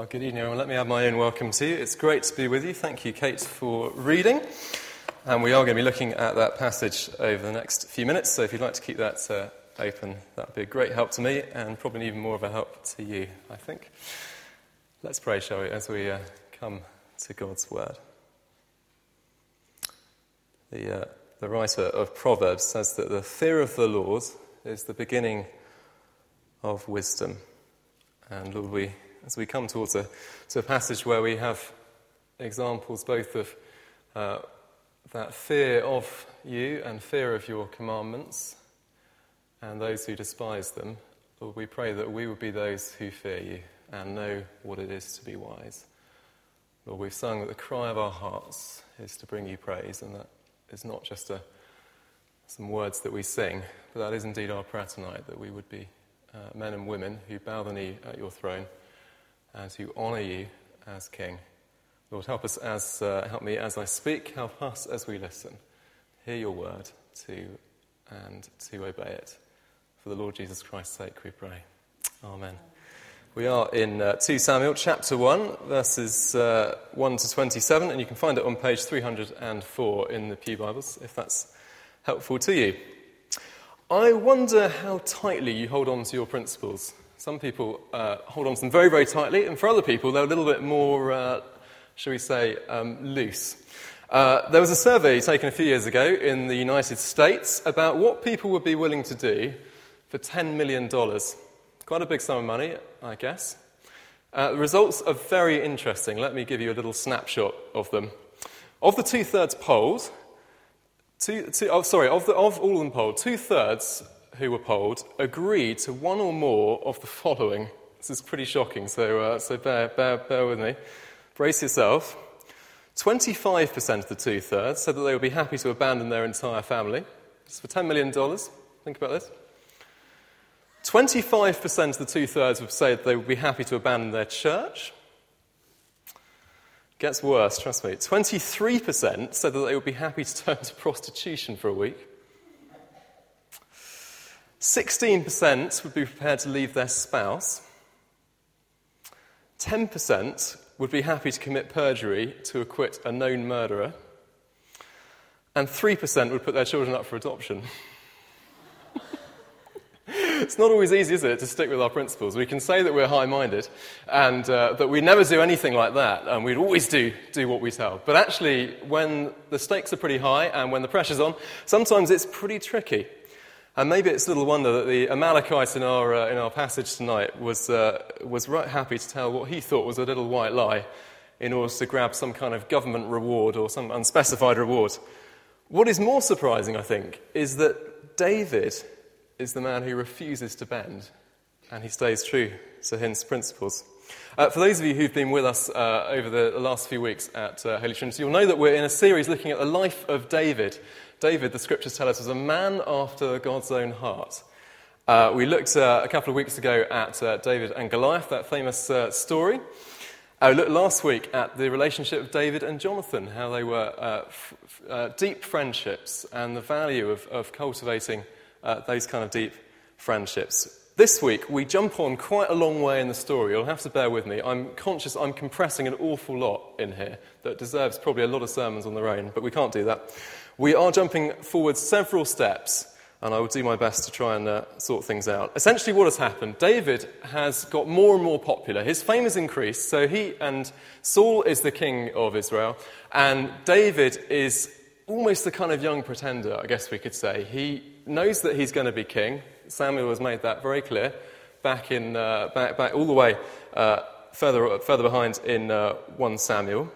Well, good evening, everyone. Let me add my own welcome to you. It's great to be with you. Thank you, Kate, for reading. And we are going to be looking at that passage over the next few minutes. So if you'd like to keep that uh, open, that would be a great help to me and probably even more of a help to you, I think. Let's pray, shall we, as we uh, come to God's word. The, uh, the writer of Proverbs says that the fear of the Lord is the beginning of wisdom. And Lord, we as we come towards a, to a passage where we have examples both of uh, that fear of you and fear of your commandments and those who despise them, Lord, we pray that we would be those who fear you and know what it is to be wise. Lord, we've sung that the cry of our hearts is to bring you praise, and that is not just a, some words that we sing, but that is indeed our prayer tonight, that we would be uh, men and women who bow the knee at your throne and to honour you as King. Lord, help us as uh, help me as I speak. Help us as we listen. Hear your word to and to obey it. For the Lord Jesus Christ's sake, we pray. Amen. We are in uh, 2 Samuel chapter 1, verses uh, 1 to 27, and you can find it on page 304 in the Pew Bibles if that's helpful to you. I wonder how tightly you hold on to your principles. Some people uh, hold on to them very, very tightly, and for other people, they're a little bit more, uh, shall we say, um, loose. Uh, there was a survey taken a few years ago in the United States about what people would be willing to do for $10 million. Quite a big sum of money, I guess. Uh, the results are very interesting. Let me give you a little snapshot of them. Of the two thirds polled, two, two, oh, sorry, of, the, of all of them polled, two thirds who were polled agreed to one or more of the following. This is pretty shocking, so, uh, so bear, bear, bear with me. Brace yourself. 25% of the two thirds said that they would be happy to abandon their entire family. Just for $10 million. Think about this. 25% of the two thirds would say that they would be happy to abandon their church. Gets worse, trust me. 23% said that they would be happy to turn to prostitution for a week. 16% would be prepared to leave their spouse. 10% would be happy to commit perjury to acquit a known murderer. And 3% would put their children up for adoption. it's not always easy, is it, to stick with our principles? We can say that we're high minded and uh, that we never do anything like that and we'd always do, do what we tell. But actually, when the stakes are pretty high and when the pressure's on, sometimes it's pretty tricky. And maybe it's little wonder that the Amalekite in our, uh, in our passage tonight was, uh, was right happy to tell what he thought was a little white lie in order to grab some kind of government reward or some unspecified reward. What is more surprising, I think, is that David is the man who refuses to bend and he stays true to his principles. Uh, for those of you who've been with us uh, over the last few weeks at uh, Holy Trinity, you'll know that we're in a series looking at the life of David. David, the scriptures tell us, was a man after God's own heart. Uh, we looked uh, a couple of weeks ago at uh, David and Goliath, that famous uh, story. I uh, looked last week at the relationship of David and Jonathan, how they were uh, f- deep friendships and the value of, of cultivating those kind of deep friendships. This week, we jump on quite a long way in the story. You'll have to bear with me. I'm conscious I'm compressing an awful lot in here that deserves probably a lot of sermons on their own, but we can't do that. We are jumping forward several steps, and I will do my best to try and uh, sort things out. Essentially, what has happened David has got more and more popular. His fame has increased, so he and Saul is the king of Israel, and David is almost the kind of young pretender, I guess we could say. He knows that he's going to be king. Samuel has made that very clear back, in, uh, back, back all the way uh, further, further behind in uh, 1 Samuel.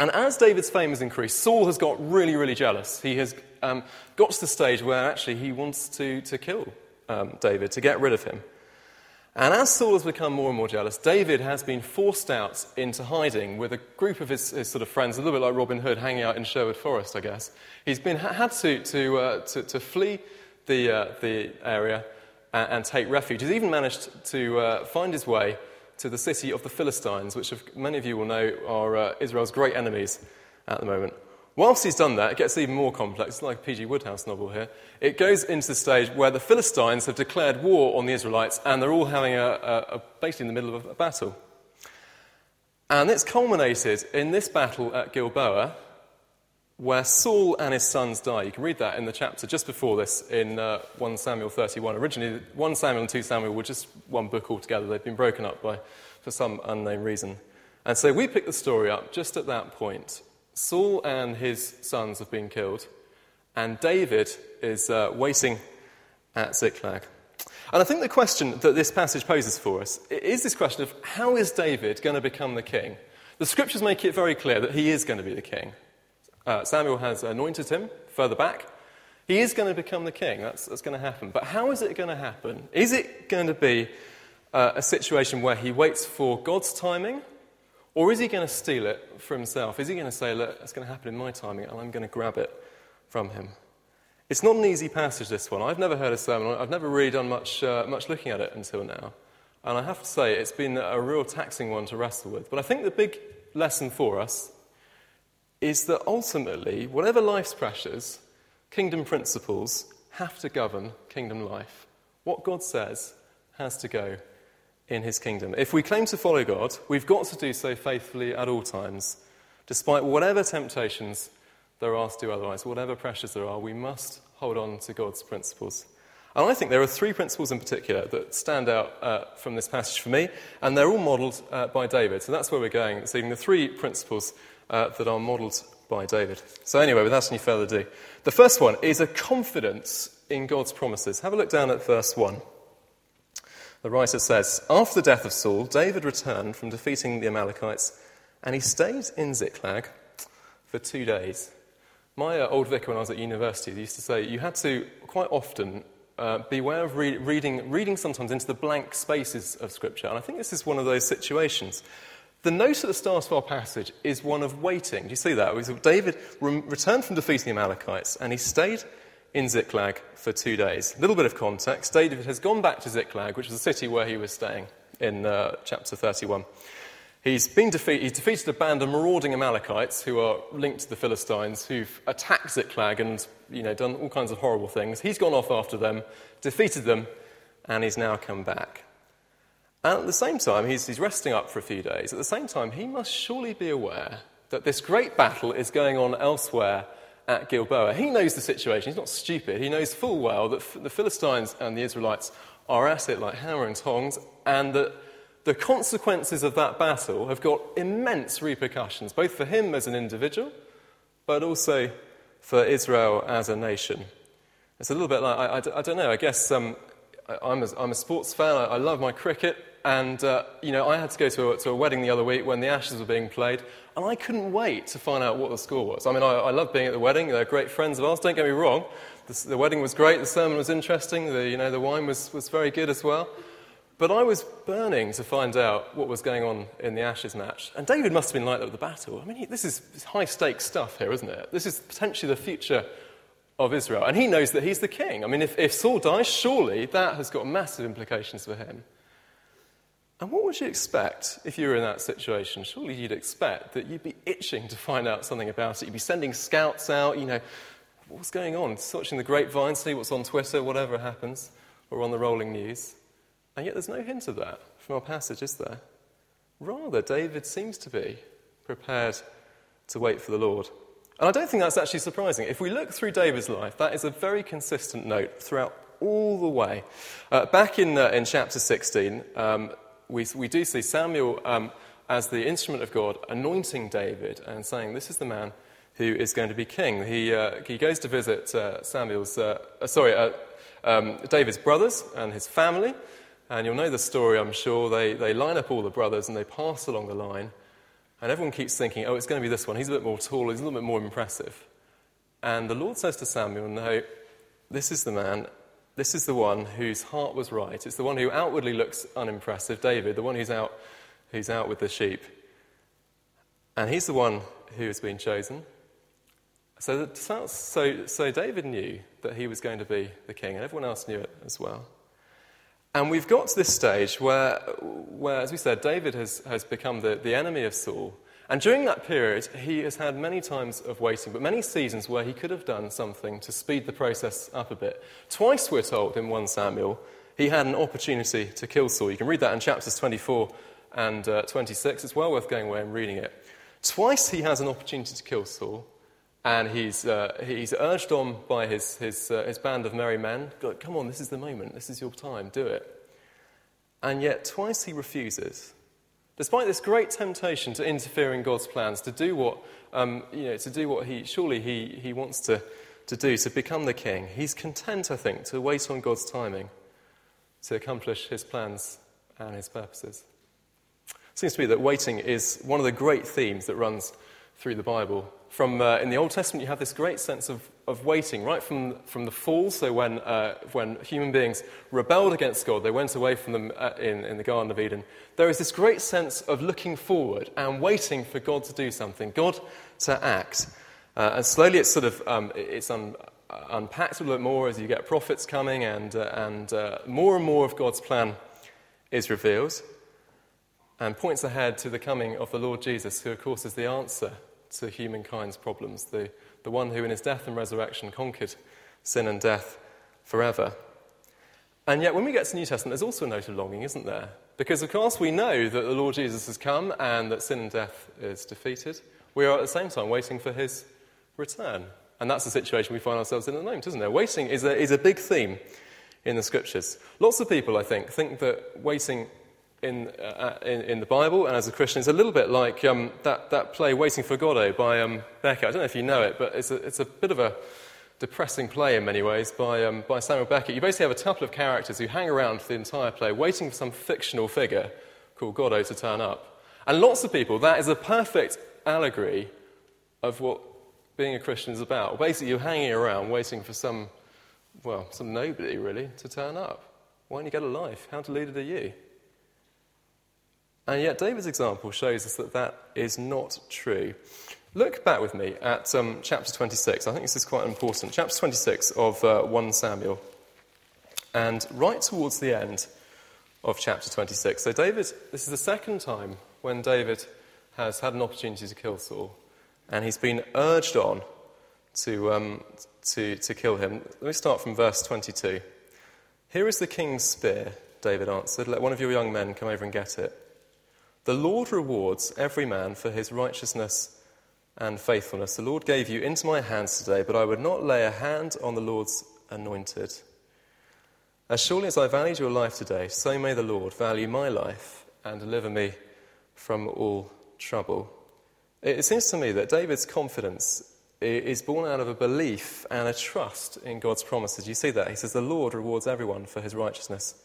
And as David's fame has increased, Saul has got really, really jealous. He has um, got to the stage where actually he wants to, to kill um, David, to get rid of him. And as Saul has become more and more jealous, David has been forced out into hiding with a group of his, his sort of friends, a little bit like Robin Hood hanging out in Sherwood Forest, I guess. He's been, had to, to, uh, to, to, flee the, uh, the area and, and, take refuge. He's even managed to uh, find his way to the city of the Philistines, which many of you will know are uh, Israel's great enemies at the moment. Whilst he's done that, it gets even more complex. It's like a P.G. Wodehouse novel here. It goes into the stage where the Philistines have declared war on the Israelites, and they're all having a, a, a basically in the middle of a battle. And it's culminated in this battle at Gilboa, where Saul and his sons die. You can read that in the chapter just before this in uh, 1 Samuel 31. Originally, 1 Samuel and 2 Samuel were just one book altogether. They've been broken up by, for some unknown reason. And so we pick the story up just at that point. Saul and his sons have been killed, and David is uh, waiting at Ziklag. And I think the question that this passage poses for us is this question of how is David going to become the king? The scriptures make it very clear that he is going to be the king. Uh, Samuel has anointed him further back. He is going to become the king. That's, that's going to happen. But how is it going to happen? Is it going to be uh, a situation where he waits for God's timing? Or is he going to steal it for himself? Is he going to say, look, it's going to happen in my timing and I'm going to grab it from him? It's not an easy passage, this one. I've never heard a sermon. I've never really done much, uh, much looking at it until now. And I have to say, it's been a real taxing one to wrestle with. But I think the big lesson for us is that ultimately, whatever life's pressures, kingdom principles have to govern kingdom life. What God says has to go in his kingdom. If we claim to follow God, we've got to do so faithfully at all times, despite whatever temptations there are to do otherwise, whatever pressures there are, we must hold on to God's principles. And I think there are three principles in particular that stand out uh, from this passage for me, and they're all modelled uh, by David. So that's where we're going this evening. The three principles uh, that are modelled by David. So, anyway, without any further ado, the first one is a confidence in God's promises. Have a look down at verse 1. The writer says After the death of Saul, David returned from defeating the Amalekites, and he stayed in Ziklag for two days. My uh, old vicar, when I was at university, used to say you had to quite often uh, beware of re- reading, reading sometimes into the blank spaces of Scripture. And I think this is one of those situations. The note at the start of our passage is one of waiting. Do you see that? David returned from defeating the Amalekites and he stayed in Ziklag for two days. A little bit of context. David has gone back to Ziklag, which is the city where he was staying in uh, chapter 31. He's, been defeat- he's defeated a band of marauding Amalekites who are linked to the Philistines, who've attacked Ziklag and you know, done all kinds of horrible things. He's gone off after them, defeated them, and he's now come back. And at the same time, he's, he's resting up for a few days. At the same time, he must surely be aware that this great battle is going on elsewhere at Gilboa. He knows the situation. He's not stupid. He knows full well that the Philistines and the Israelites are at it like hammer and tongs, and that the consequences of that battle have got immense repercussions, both for him as an individual, but also for Israel as a nation. It's a little bit like, I, I, I don't know, I guess um, I, am a, I'm a sports fan, I, I love my cricket, and, uh, you know, I had to go to a, to a, wedding the other week when the Ashes were being played, and I couldn't wait to find out what the score was. I mean, I, I love being at the wedding. They're great friends of ours. Don't get me wrong. The, the, wedding was great. The sermon was interesting. The, you know, the wine was, was very good as well. But I was burning to find out what was going on in the Ashes match. And David must have been like that with the battle. I mean, he, this is high stakes stuff here, isn't it? This is potentially the future of Israel. And he knows that he's the king. I mean, if, if Saul dies, surely that has got massive implications for him. And what would you expect if you were in that situation? Surely you'd expect that you'd be itching to find out something about it. You'd be sending scouts out, you know, what's going on? Searching the grapevine, see what's on Twitter, whatever happens, or on the rolling news. And yet there's no hint of that from our passage, is there? Rather, David seems to be prepared to wait for the Lord. And I don't think that's actually surprising. If we look through David's life, that is a very consistent note throughout all the way. Uh, back in, uh, in chapter 16, um, we, we do see Samuel um, as the instrument of God anointing David and saying, This is the man who is going to be king. He, uh, he goes to visit uh, Samuel's, uh, uh, sorry, um, David's brothers and his family. And you'll know the story, I'm sure. They, they line up all the brothers and they pass along the line. And everyone keeps thinking, oh, it's going to be this one. He's a bit more tall, he's a little bit more impressive. And the Lord says to Samuel, no, this is the man, this is the one whose heart was right. It's the one who outwardly looks unimpressive, David, the one who's out, who's out with the sheep. And he's the one who has been chosen. So, so, so David knew that he was going to be the king, and everyone else knew it as well. And we've got to this stage where, where as we said, David has, has become the, the enemy of Saul. And during that period, he has had many times of waiting, but many seasons where he could have done something to speed the process up a bit. Twice, we're told in 1 Samuel, he had an opportunity to kill Saul. You can read that in chapters 24 and uh, 26. It's well worth going away and reading it. Twice he has an opportunity to kill Saul, and he's, uh, he's urged on by his, his, uh, his band of merry men Come on, this is the moment, this is your time, do it. And yet, twice he refuses. Despite this great temptation to interfere in God's plans, to do what, um, you know, to do what he surely he, he wants to, to do, to become the king, he's content, I think, to wait on God's timing to accomplish his plans and his purposes. It seems to me that waiting is one of the great themes that runs through the Bible. From, uh, in the Old Testament, you have this great sense of, of waiting, right from, from the fall. So, when, uh, when human beings rebelled against God, they went away from them uh, in, in the Garden of Eden. There is this great sense of looking forward and waiting for God to do something, God to act. Uh, and slowly it's sort of um, it's un, unpacked a little bit more as you get prophets coming, and, uh, and uh, more and more of God's plan is revealed and points ahead to the coming of the Lord Jesus, who, of course, is the answer to humankind's problems, the, the one who in his death and resurrection conquered sin and death forever. And yet, when we get to the New Testament, there's also a note of longing, isn't there? Because, of course, we know that the Lord Jesus has come and that sin and death is defeated. We are at the same time waiting for his return. And that's the situation we find ourselves in at the moment, isn't it? Waiting is a, is a big theme in the scriptures. Lots of people, I think, think that waiting in, uh, in, in, the Bible and as a Christian is a little bit like um, that, that play Waiting for Godot by um, Beckett. I don't know if you know it, but it's a, it's a bit of a depressing play in many ways by, um, by Samuel Beckett. You basically have a couple of characters who hang around for the entire play waiting for some fictional figure called Godot to turn up. And lots of people, that is a perfect allegory of what being a Christian is about. Basically, you're hanging around waiting for some, well, some nobody really to turn up. Why don't you get a life? How deluded are you? And yet, David's example shows us that that is not true. Look back with me at um, chapter 26. I think this is quite important. Chapter 26 of uh, 1 Samuel. And right towards the end of chapter 26. So, David, this is the second time when David has had an opportunity to kill Saul. And he's been urged on to, um, to, to kill him. Let me start from verse 22. Here is the king's spear, David answered. Let one of your young men come over and get it. The Lord rewards every man for his righteousness and faithfulness. The Lord gave you into my hands today, but I would not lay a hand on the Lord's anointed. As surely as I valued your life today, so may the Lord value my life and deliver me from all trouble. It seems to me that David's confidence is born out of a belief and a trust in God's promises. You see that? He says, The Lord rewards everyone for his righteousness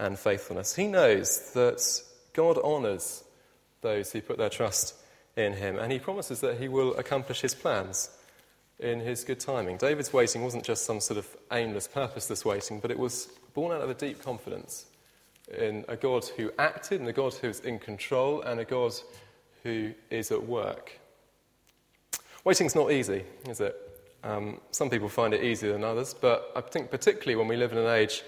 and faithfulness. He knows that God honours those who put their trust in him, and he promises that he will accomplish his plans in his good timing. David's waiting wasn't just some sort of aimless, purposeless waiting, but it was born out of a deep confidence in a God who acted, and a God who's in control, and a God who is at work. Waiting's not easy, is it? Um, some people find it easier than others, but I think particularly when we live in an age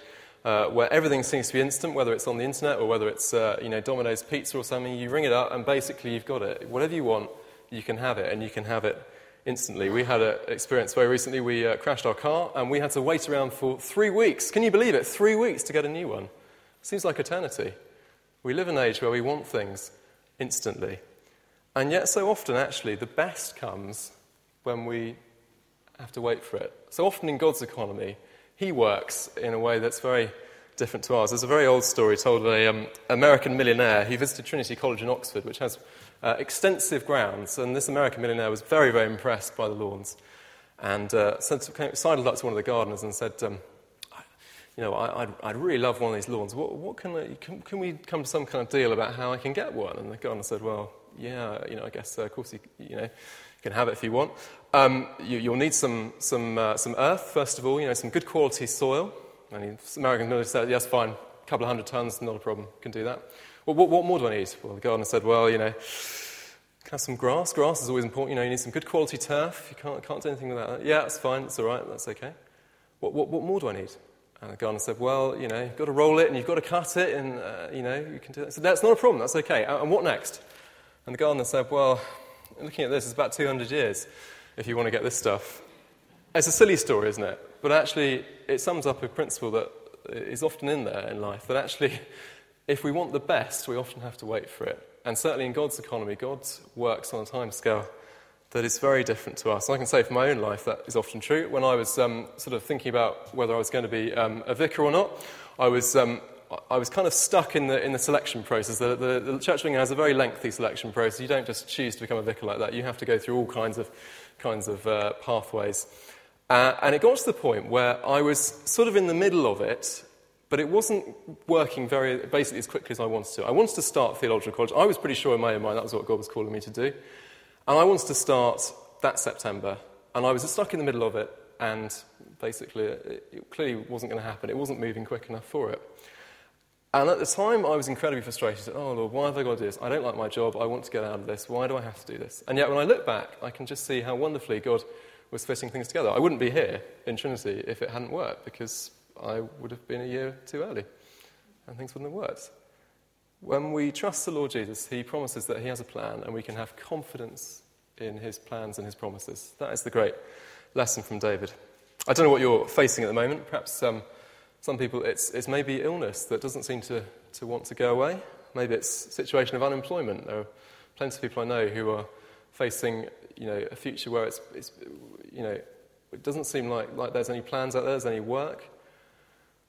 uh, where everything seems to be instant, whether it's on the internet or whether it's uh, you know Domino's Pizza or something, you ring it up and basically you've got it. Whatever you want, you can have it, and you can have it instantly. We had an experience very recently. We uh, crashed our car and we had to wait around for three weeks. Can you believe it? Three weeks to get a new one. Seems like eternity. We live in an age where we want things instantly. And yet, so often, actually, the best comes when we have to wait for it. So often in God's economy, he works in a way that's very different to ours. There's a very old story told of an um, American millionaire who visited Trinity College in Oxford, which has uh, extensive grounds. And this American millionaire was very, very impressed by the lawns. And uh, sidled up to one of the gardeners and said, um, you know, I, would I'd really love one of these lawns. What, what can, I, can, can, we come to some kind of deal about how I can get one? And the gardener said, well, yeah, you know, I guess, uh, of course, you, you know, can have it if you want. Um, you, will need some, some, uh, some earth, first of all, you know, some good quality soil. And the American military said, yes, fine, a couple of hundred tons, not a problem, can do that. Well, what, what more do I need? Well, the gardener said, well, you know, have some grass. Grass is always important. You know, you need some good quality turf. You can't, can't do anything without that. Yeah, that's fine. That's all right. That's okay. What, what, what more do I need? And the gardener said, well, you know, you've got to roll it and you've got to cut it and, uh, you know, you can do that. So that's not a problem. That's okay. And what next? And the gardener said, well, looking at this, it's about 200 years if you want to get this stuff. It's a silly story, isn't it? But actually, it sums up a principle that is often in there in life that actually, if we want the best, we often have to wait for it. And certainly in God's economy, God works on a time scale that is very different to us. I can say for my own life that is often true. When I was um, sort of thinking about whether I was going to be um, a vicar or not, I was, um, I was kind of stuck in the, in the selection process. The, the, the Church of England has a very lengthy selection process. You don't just choose to become a vicar like that. You have to go through all kinds of, kinds of uh, pathways. Uh, and it got to the point where I was sort of in the middle of it, but it wasn't working very basically as quickly as I wanted to. I wanted to start theological college. I was pretty sure in my own mind that was what God was calling me to do. And I wanted to start that September, and I was stuck in the middle of it, and basically it, it clearly wasn't going to happen. It wasn't moving quick enough for it. And at the time, I was incredibly frustrated. Oh, Lord, why have I got to do this? I don't like my job. I want to get out of this. Why do I have to do this? And yet, when I look back, I can just see how wonderfully God was fitting things together. I wouldn't be here in Trinity if it hadn't worked, because I would have been a year too early and things wouldn't have worked. When we trust the Lord Jesus, He promises that He has a plan and we can have confidence in His plans and His promises. That is the great lesson from David. I don't know what you're facing at the moment. Perhaps um, some people, it's, it's maybe illness that doesn't seem to, to want to go away. Maybe it's a situation of unemployment. There are plenty of people I know who are facing you know, a future where it's, it's you know, it doesn't seem like, like there's any plans out there, there's any work.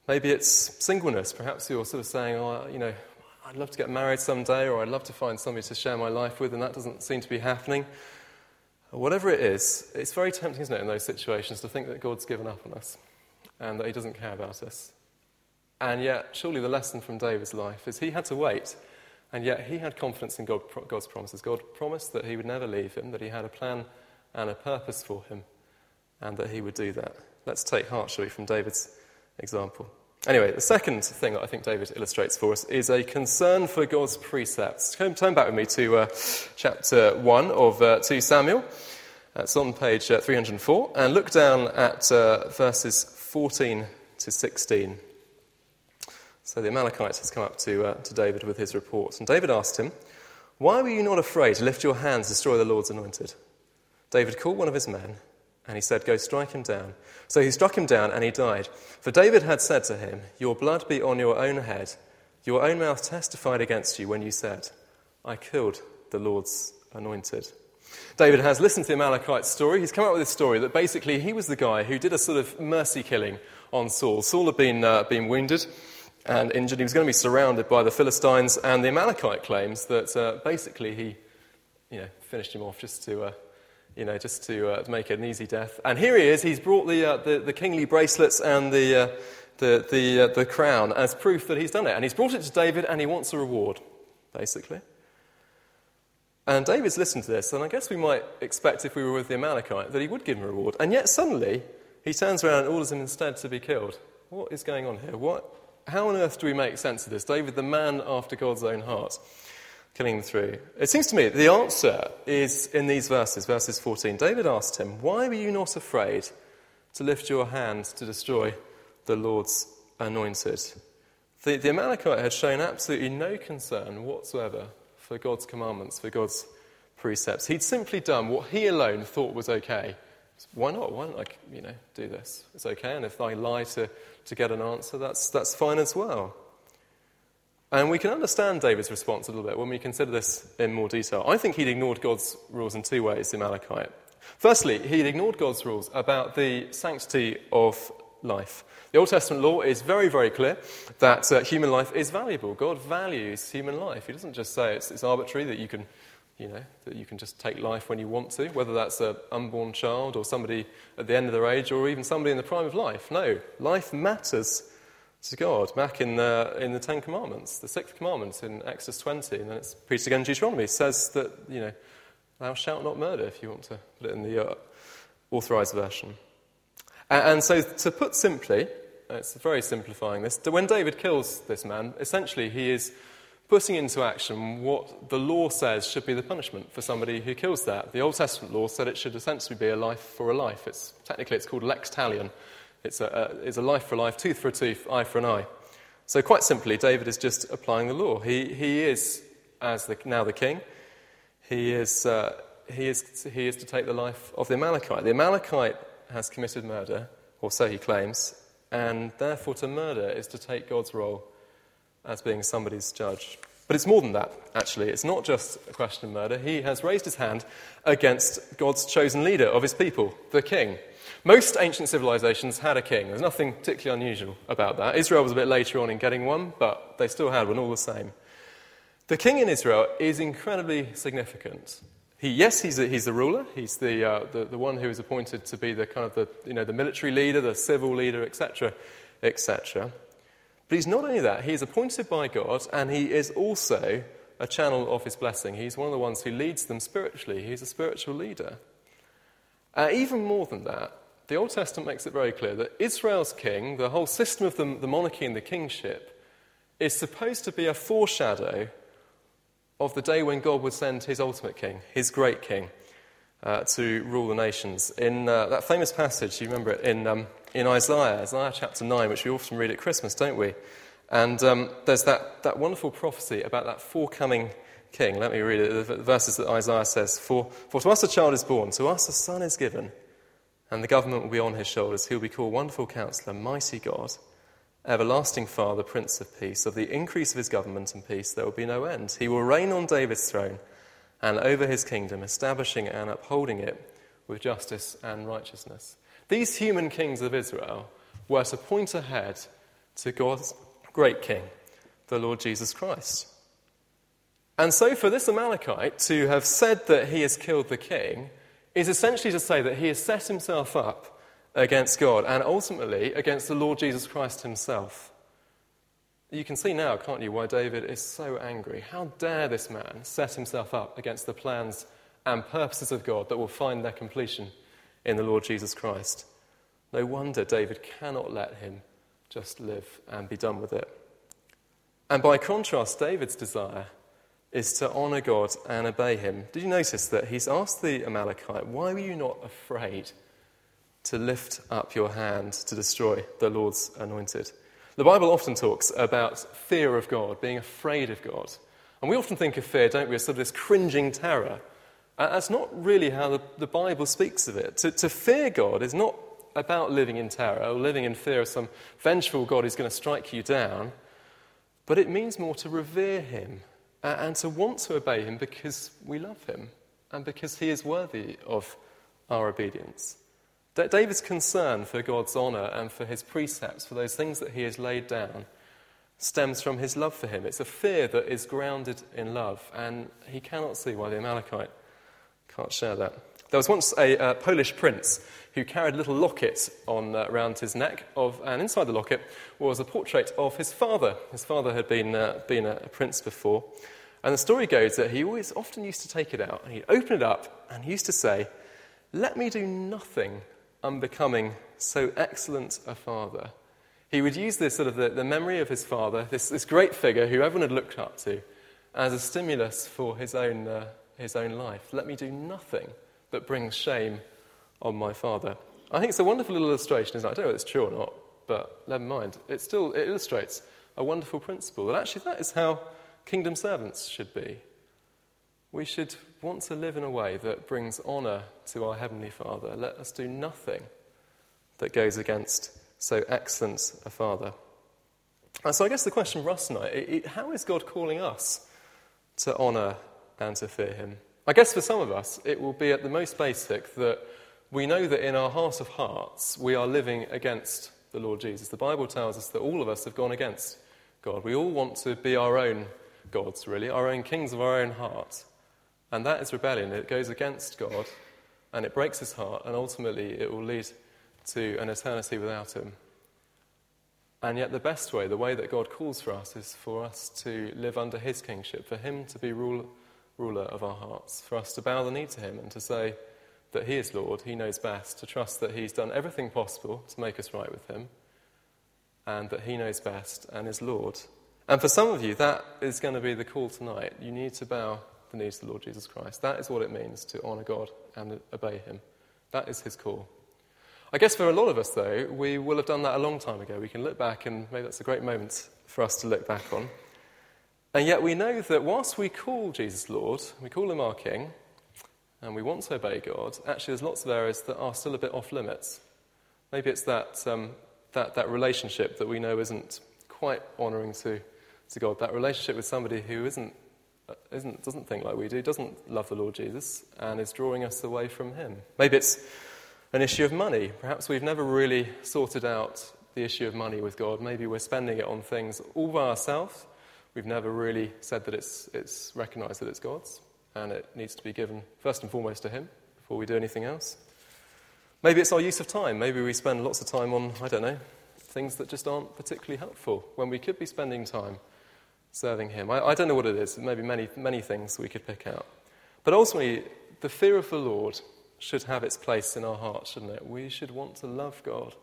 Maybe it's singleness. Perhaps you're sort of saying, oh, you know, I'd love to get married someday, or I'd love to find somebody to share my life with, and that doesn't seem to be happening. Whatever it is, it's very tempting, isn't it, in those situations to think that God's given up on us and that He doesn't care about us. And yet, surely the lesson from David's life is he had to wait, and yet he had confidence in God, God's promises. God promised that He would never leave him, that He had a plan and a purpose for him, and that He would do that. Let's take heart, shall we, from David's example. Anyway, the second thing that I think David illustrates for us is a concern for God's precepts. Turn back with me to uh, chapter 1 of uh, 2 Samuel. It's on page uh, 304. And look down at uh, verses 14 to 16. So the Amalekites has come up to, uh, to David with his report. And David asked him, Why were you not afraid to lift your hands to destroy the Lord's anointed? David called one of his men and he said, Go strike him down. So he struck him down, and he died. For David had said to him, Your blood be on your own head. Your own mouth testified against you when you said, I killed the Lord's anointed. David has listened to the Amalekite story. He's come up with this story that basically he was the guy who did a sort of mercy killing on Saul. Saul had been, uh, been wounded and injured. He was going to be surrounded by the Philistines, and the Amalekite claims that uh, basically he you know, finished him off just to. Uh, you know, just to, uh, to make it an easy death. And here he is. He's brought the, uh, the, the, kingly bracelets and the, uh, the, the, the crown as proof that he's done it. And he's brought it to David and he wants a reward, basically. And David's listened to this, and I guess we might expect if we were with the Amalekite that he would give him a reward. And yet suddenly he turns around and orders him instead to be killed. What is going on here? What, how on earth do we make sense of this? David, the man after God's own heart killing them through? It seems to me the answer is in these verses, verses 14. David asked him, Why were you not afraid to lift your hand to destroy the Lord's anointed? The, the Amalekite had shown absolutely no concern whatsoever for God's commandments, for God's precepts. He'd simply done what he alone thought was okay. Why not? Why don't I, you know, do this? It's okay. And if I lie to, to get an answer, that's, that's fine as well. And we can understand David's response a little bit when we consider this in more detail. I think he'd ignored God's rules in two ways, the Amalekite. Firstly, he'd ignored God's rules about the sanctity of life. The Old Testament law is very, very clear that uh, human life is valuable. God values human life. He doesn't just say it's, it's arbitrary that you can, you know, that you can just take life when you want to, whether that's an unborn child or somebody at the end of their age or even somebody in the prime of life. No, life matters to God. Back in the, in the Ten Commandments, the sixth commandment in Exodus 20, and then it's preached again in Deuteronomy, says that, you know, thou shalt not murder, if you want to put it in the uh, authorized version. And, so, to put simply, it's very simplifying this, when David kills this man, essentially he is putting into action what the law says should be the punishment for somebody who kills that. The Old Testament law said it should essentially be a life for a life. It's, technically, it's called lex talion. it's a, a, it's a life for a life, tooth for a tooth, eye for an eye. So, quite simply, David is just applying the law. He, he is, as the, now the king, he is, uh, he, is, he is to take the life of the Amalekite. The Amalekite has committed murder, or so he claims, and therefore to murder is to take God's role as being somebody's judge. But it's more than that, actually. It's not just a question of murder. He has raised his hand against God's chosen leader of his people, the king. Most ancient civilizations had a king. There's nothing particularly unusual about that. Israel was a bit later on in getting one, but they still had one all the same. The king in Israel is incredibly significant. He, yes, he's, a, he's the ruler. He's the, uh, the, the, one who is appointed to be the kind of the, you know, the military leader, the civil leader, etc., etc. But he's not only that, he is appointed by God, and he is also a channel of his blessing. He's one of the ones who leads them spiritually. He's a spiritual leader. Uh, even more than that, the Old Testament makes it very clear that Israel's king, the whole system of the, the monarchy and the kingship, is supposed to be a foreshadow of the day when God would send his ultimate king, his great king, uh, to rule the nations. In uh, that famous passage, you remember it in, um, in Isaiah, Isaiah chapter 9, which we often read at Christmas, don't we? And um, there's that, that wonderful prophecy about that forecoming king. Let me read it. The verses that Isaiah says For, for to us a child is born, to us a son is given, and the government will be on his shoulders. He will be called Wonderful Counselor, Mighty God, Everlasting Father, Prince of Peace. Of the increase of his government and peace there will be no end. He will reign on David's throne and over his kingdom, establishing and upholding it with justice and righteousness. These human kings of Israel were to point ahead to God's great king, the Lord Jesus Christ. And so, for this Amalekite to have said that he has killed the king is essentially to say that he has set himself up against God and ultimately against the Lord Jesus Christ himself. You can see now, can't you, why David is so angry. How dare this man set himself up against the plans and purposes of God that will find their completion in the Lord Jesus Christ? No wonder David cannot let him just live and be done with it. And by contrast, David's desire is to honour God and obey him. Did you notice that he's asked the Amalekite, Why were you not afraid to lift up your hand to destroy the Lord's anointed? The Bible often talks about fear of God, being afraid of God. And we often think of fear, don't we, as sort of this cringing terror. That's not really how the, the Bible speaks of it. To, to fear God is not about living in terror or living in fear of some vengeful God who's going to strike you down, but it means more to revere Him and to want to obey Him because we love Him and because He is worthy of our obedience. David's concern for God's honour and for his precepts, for those things that he has laid down, stems from his love for him. It's a fear that is grounded in love, and he cannot see why the Amalekite can't share that. There was once a uh, Polish prince who carried a little locket on, uh, around his neck, of, and inside the locket was a portrait of his father. His father had been, uh, been a, a prince before. And the story goes that he always often used to take it out and he'd open it up and he used to say, Let me do nothing unbecoming so excellent a father. He would use this sort of the, the memory of his father, this, this great figure who everyone had looked up to, as a stimulus for his own, uh, his own life. Let me do nothing that brings shame on my father. I think it's a wonderful little illustration, isn't it? I don't know if it's true or not, but never mind. It still it illustrates a wonderful principle that actually that is how kingdom servants should be. We should want to live in a way that brings honour to our Heavenly Father. Let us do nothing that goes against so excellent a Father. And so I guess the question for us tonight it, how is God calling us to honour and to fear Him? I guess for some of us, it will be at the most basic that we know that in our heart of hearts we are living against the Lord Jesus. The Bible tells us that all of us have gone against God. We all want to be our own gods, really, our own kings of our own heart. And that is rebellion. It goes against God and it breaks his heart, and ultimately it will lead to an eternity without him. And yet, the best way, the way that God calls for us, is for us to live under his kingship, for him to be rule, ruler of our hearts, for us to bow the knee to him and to say that he is Lord, he knows best, to trust that he's done everything possible to make us right with him, and that he knows best and is Lord. And for some of you, that is going to be the call tonight. You need to bow the needs of the Lord Jesus Christ. That is what it means to honour God and obey Him. That is His call. I guess for a lot of us, though, we will have done that a long time ago. We can look back, and maybe that's a great moment for us to look back on. And yet we know that whilst we call Jesus Lord, we call Him our King, and we want to obey God, actually there's lots of areas that are still a bit off limits. Maybe it's that, um, that, that relationship that we know isn't quite honouring to to God, that relationship with somebody who isn't, Uh, isn't, doesn't think like we do, doesn't love the Lord Jesus, and is drawing us away from Him. Maybe it's an issue of money. Perhaps we've never really sorted out the issue of money with God. Maybe we're spending it on things all by ourselves. We've never really said that it's, it's recognized that it's God's, and it needs to be given first and foremost to Him before we do anything else. Maybe it's our use of time. Maybe we spend lots of time on, I don't know, things that just aren't particularly helpful when we could be spending time serving Him. I, I don't know what it is. Maybe many, many things we could pick out. But ultimately, the fear of the Lord should have its place in our hearts, shouldn't it? We should want to love God,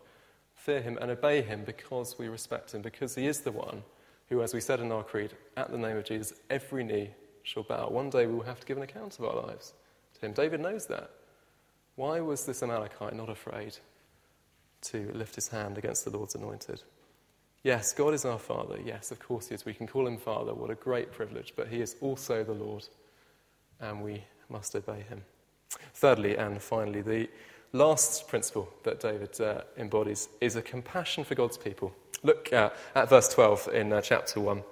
fear Him, and obey Him because we respect Him, because He is the one who, as we said in our creed, at the name of Jesus, every knee shall bow. One day we will have to give an account of our lives to Him. David knows that. Why was this Amalekite not afraid to lift his hand against the Lord's anointed? Yes, God is our Father. Yes, of course He is. We can call Him Father. What a great privilege. But He is also the Lord, and we must obey Him. Thirdly, and finally, the last principle that David uh, embodies is a compassion for God's people. Look uh, at verse 12 in uh, chapter 1,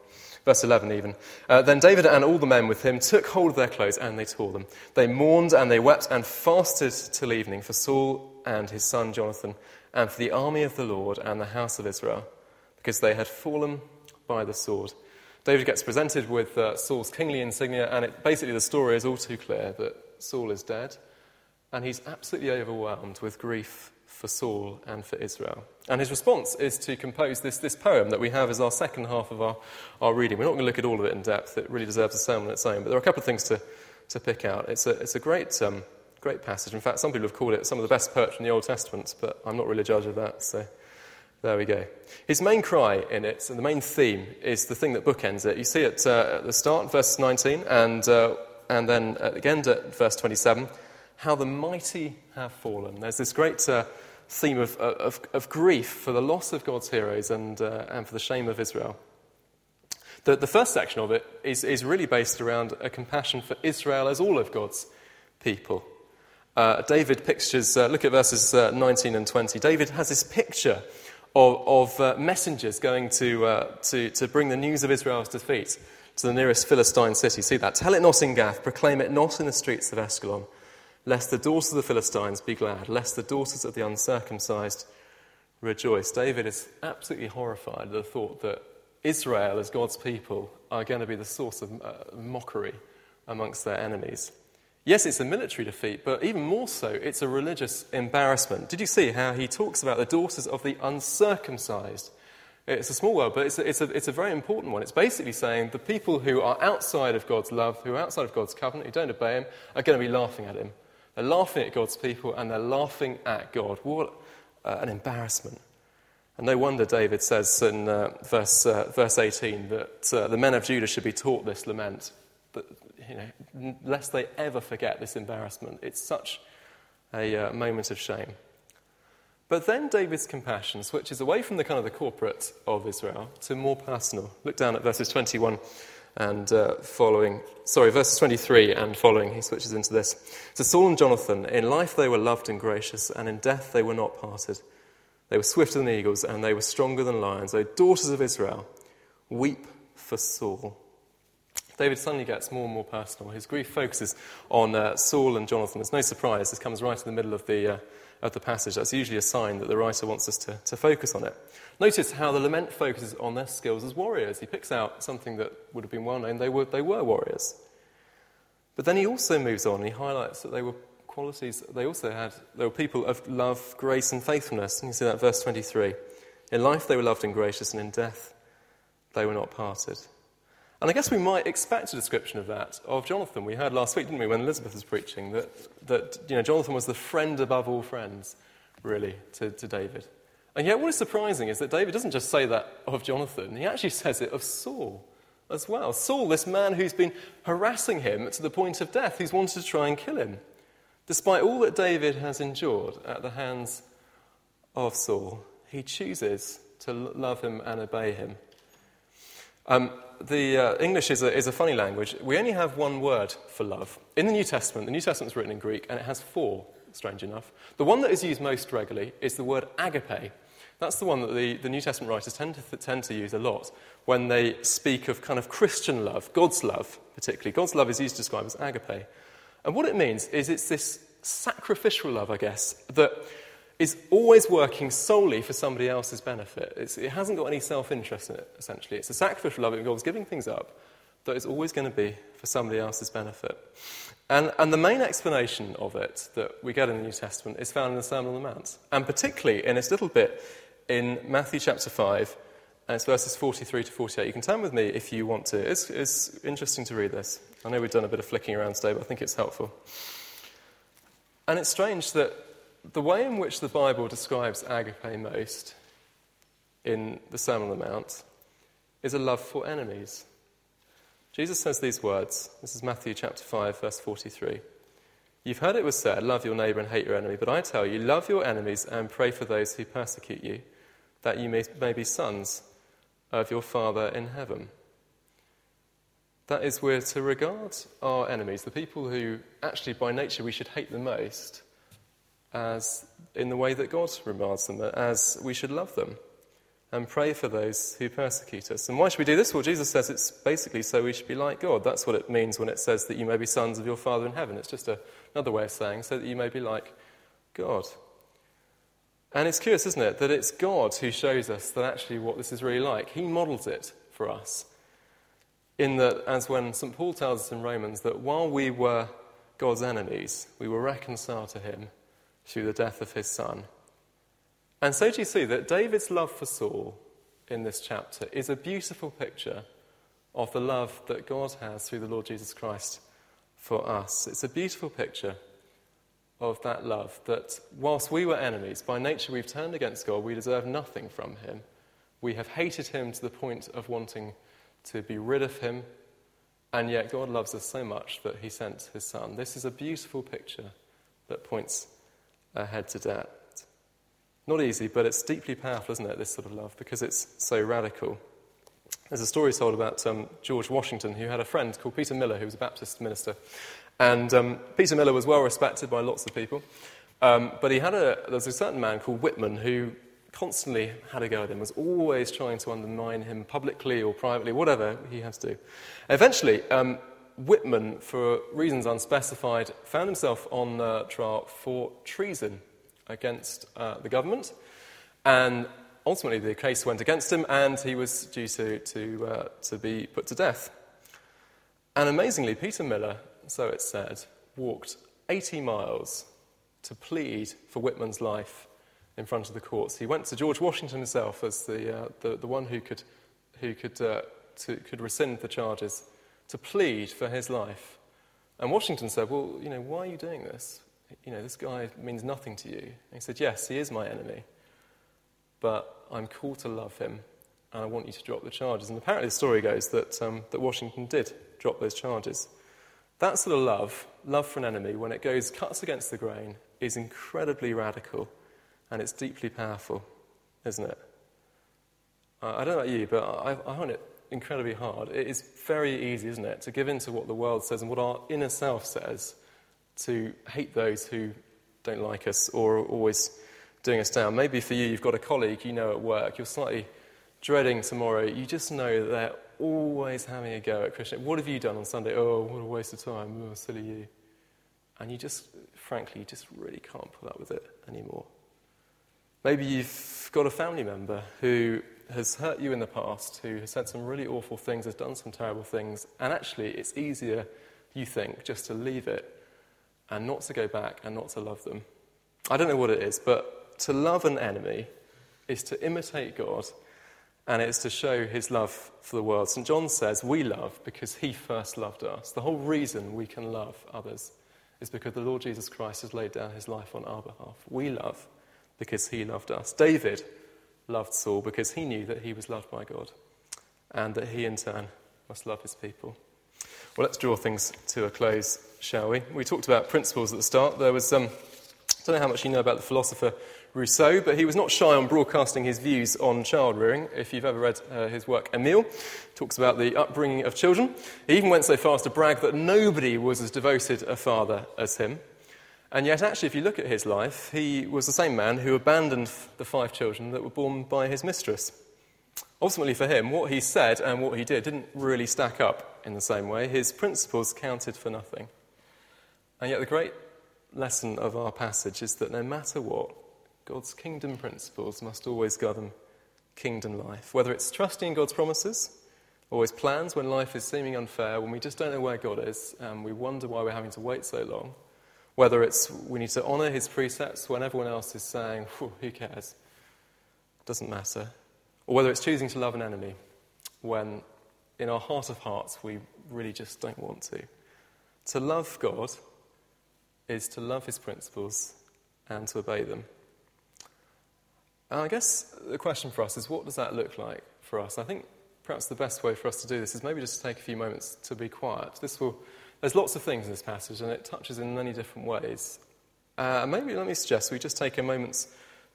verse 11 even. Uh, then David and all the men with him took hold of their clothes and they tore them. They mourned and they wept and fasted till evening for Saul and his son Jonathan and for the army of the Lord and the house of Israel, because they had fallen by the sword. David gets presented with uh, Saul's kingly insignia, and it, basically the story is all too clear that Saul is dead, and he's absolutely overwhelmed with grief for Saul and for Israel. And his response is to compose this, this poem that we have as our second half of our, our reading. We're not going to look at all of it in depth, it really deserves a sermon on its own, but there are a couple of things to, to pick out. It's a, it's a great, um, great passage. In fact, some people have called it some of the best poetry in the Old Testament, but I'm not really a judge of that, so there we go. His main cry in it, and the main theme, is the thing that bookends it. You see it uh, at the start, verse 19, and uh, and then again at verse 27, how the mighty have fallen. There's this great uh, theme of, of, of, grief for the loss of God's heroes and, uh, and for the shame of Israel. The, the first section of it is, is really based around a compassion for Israel as all of God's people. Uh, David pictures, uh, look at verses uh, 19 and 20. David has this picture of, of uh, messengers going to, to, to bring the news of Israel's defeat to the nearest Philistine city. See that? Tell it not in Gath, proclaim it not in the streets of Ashkelon, lest the daughters of the Philistines be glad, lest the daughters of the uncircumcised rejoice. David is absolutely horrified at the thought that Israel, as God's people, are going to be the source of uh, mockery amongst their enemies. Yes, it's a military defeat, but even more so, it's a religious embarrassment. Did you see how he talks about the daughters of the uncircumcised? It's a small word, but it's a, it's, a, it's a very important one. It's basically saying the people who are outside of God's love, who are outside of God's covenant, who don't obey Him, are going to be laughing at Him. They're laughing at God's people and they're laughing at God. What uh, an embarrassment. And no wonder David says in uh, verse, uh, verse 18 that uh, the men of Judah should be taught this lament, but, you know, lest they ever forget this embarrassment. It's such a uh, moment of shame. But then David's compassion switches away from the kind of the corporate of Israel to more personal. Look down at verses 21 and uh, following. Sorry, verses 23 and following. He switches into this. To Saul and Jonathan, in life they were loved and gracious, and in death they were not parted. They were swifter than eagles, and they were stronger than lions. O daughters of Israel, weep for Saul. David suddenly gets more and more personal. His grief focuses on uh, Saul and Jonathan. It's no surprise. This comes right in the middle of the. Uh, of the passage. That's usually a sign that the writer wants us to, to focus on it. Notice how the lament focuses on their skills as warriors. He picks out something that would have been well known. They were, they were warriors. But then he also moves on. He highlights that they were qualities, they also had, they were people of love, grace, and faithfulness. And you see that verse 23. In life they were loved and gracious, and in death they were not parted. And I guess we might expect a description of that of Jonathan. We heard last week, didn't we, when Elizabeth was preaching, that, that you know, Jonathan was the friend above all friends, really, to, to David. And yet, what is surprising is that David doesn't just say that of Jonathan, he actually says it of Saul as well. Saul, this man who's been harassing him to the point of death, who's wanted to try and kill him. Despite all that David has endured at the hands of Saul, he chooses to love him and obey him. Um, the uh, English is a, is a funny language. We only have one word for love. In the New Testament, the New Testament is written in Greek, and it has four, strange enough. The one that is used most regularly is the word agape. That's the one that the, the New Testament writers tend to, tend to use a lot when they speak of kind of Christian love, God's love particularly. God's love is used to describe as agape. And what it means is it's this sacrificial love, I guess, that is always working solely for somebody else's benefit. It's, it hasn't got any self interest in it, essentially. It's a sacrificial love it involves giving things up that is always going to be for somebody else's benefit. And, and the main explanation of it that we get in the New Testament is found in the Sermon on the Mount, and particularly in its little bit in Matthew chapter 5, and it's verses 43 to 48. You can turn with me if you want to. It's, it's interesting to read this. I know we've done a bit of flicking around today, but I think it's helpful. And it's strange that the way in which the Bible describes agape most in the Sermon on the Mount is a love for enemies. Jesus says these words. This is Matthew chapter 5, verse 43. You've heard it was said, Love your neighbor and hate your enemy. But I tell you, love your enemies and pray for those who persecute you that you may, may be sons of your Father in heaven. That is, we're to regard our enemies, the people who actually by nature we should hate the most, as in the way that God regards them, as we should love them and pray for those who persecute us. And why should we do this? Well, Jesus says it's basically so we should be like God. That's what it means when it says that you may be sons of your Father in heaven. It's just a, another way of saying so that you may be like God. And it's curious, isn't it, that it's God who shows us that actually what this is really like. He models it for us. In that, as when St. Paul tells us in Romans, that while we were God's enemies, we were reconciled to him through the death of his Son. And so do you see that David's love for Saul in this chapter is a beautiful picture of the love that God has through the Lord Jesus Christ for us. It's a beautiful picture of that love. That whilst we were enemies, by nature we've turned against God, we deserve nothing from Him. We have hated Him to the point of wanting to be rid of Him, and yet God loves us so much that He sent His Son. This is a beautiful picture that points ahead to that. Not easy, but it's deeply powerful, isn't it, this sort of love, because it's so radical. There's a story told about um, George Washington, who had a friend called Peter Miller, who was a Baptist minister. And um, Peter Miller was well respected by lots of people. Um, but he had a, there was a certain man called Whitman who constantly had a go at him, was always trying to undermine him publicly or privately, whatever he has to do. Eventually, um, Whitman, for reasons unspecified, found himself on uh, trial for treason against uh, the government. And ultimately, the case went against him, and he was due to, to, uh, to be put to death. And amazingly, Peter Miller so it said, walked 80 miles to plead for Whitman's life in front of the courts. He went to George Washington himself as the, uh, the, the, one who could, who could, uh, to, could rescind the charges to plead for his life. And Washington said, Well, you know, why are you doing this? You know, this guy means nothing to you. And he said, Yes, he is my enemy, but I'm called to love him, and I want you to drop the charges. And apparently, the story goes that, um, that Washington did drop those charges. That sort of love, love for an enemy, when it goes, cuts against the grain, is incredibly radical and it's deeply powerful, isn't it? I don't know about you, but I, I find it incredibly hard. It is very easy, isn't it, to give in to what the world says and what our inner self says, to hate those who don't like us or are always doing us down. Maybe for you, you've got a colleague you know at work, you're slightly dreading tomorrow, you just know that they're always having a go at Christian. What have you done on Sunday? Oh, what a waste of time. Oh, silly you. And you just, frankly, you just really can't put up with it anymore. Maybe you've got a family member who has hurt you in the past, who has said some really awful things, has done some terrible things, and actually it's easier, you think, just to leave it and not to go back and not to love them. I don't know what it is, but to love an enemy is to imitate God and it's to show his love for the world. St. John says, We love because he first loved us. The whole reason we can love others is because the Lord Jesus Christ has laid down his life on our behalf. We love because he loved us. David loved Saul because he knew that he was loved by God and that he, in turn, must love his people. Well, let's draw things to a close, shall we? We talked about principles at the start. There was, um, I don't know how much you know about the philosopher Rousseau, but he was not shy on broadcasting his views on child rearing. If you've ever read uh, his work, Emile talks about the upbringing of children. He even went so far as to brag that nobody was as devoted a father as him. And yet, actually, if you look at his life, he was the same man who abandoned the five children that were born by his mistress. Ultimately, for him, what he said and what he did didn't really stack up in the same way. His principles counted for nothing. And yet, the great lesson of our passage is that no matter what, God's kingdom principles must always govern kingdom life. Whether it's trusting in God's promises, always plans when life is seeming unfair, when we just don't know where God is, and we wonder why we're having to wait so long. Whether it's we need to honour his precepts when everyone else is saying, who cares? Doesn't matter. Or whether it's choosing to love an enemy when in our heart of hearts we really just don't want to. To love God is to love his principles and to obey them. And I guess the question for us is what does that look like for us? I think perhaps the best way for us to do this is maybe just to take a few moments to be quiet. This will, there's lots of things in this passage and it touches in many different ways. Uh, maybe let me suggest we just take a moment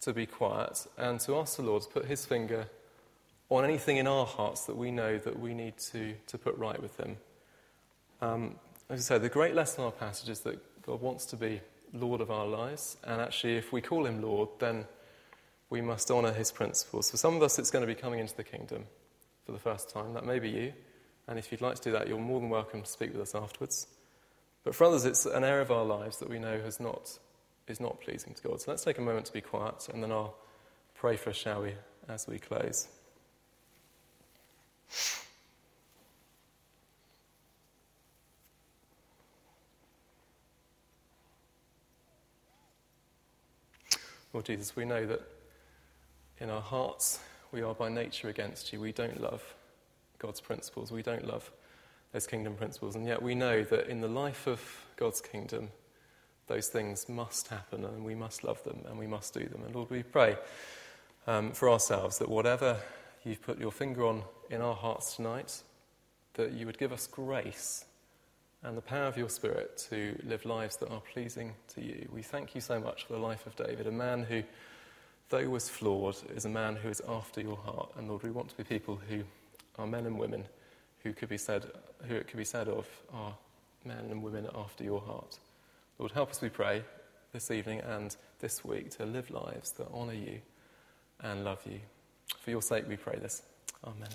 to be quiet and to ask the Lord to put his finger on anything in our hearts that we know that we need to, to put right with Him. Um, as I say, the great lesson in our passage is that God wants to be Lord of our lives, and actually, if we call Him Lord, then we must honour His principles. For some of us, it's going to be coming into the kingdom for the first time. That may be you, and if you'd like to do that, you're more than welcome to speak with us afterwards. But for others, it's an area of our lives that we know has not, is not pleasing to God. So let's take a moment to be quiet, and then I'll pray for us, shall we, as we close. Lord Jesus, we know that in our hearts we are by nature against you. We don't love God's principles. We don't love those kingdom principles. And yet we know that in the life of God's kingdom, those things must happen and we must love them and we must do them. And Lord, we pray um, for ourselves that whatever you've put your finger on in our hearts tonight, that you would give us grace and the power of your Spirit to live lives that are pleasing to you. We thank you so much for the life of David, a man who, though was flawed, is a man who is after your heart. And Lord, we want to be people who are men and women who could be said, who it could be said of are men and women after your heart. Lord, help us, we pray, this evening and this week to live lives that honour you and love you. For your sake, we pray this. Amen.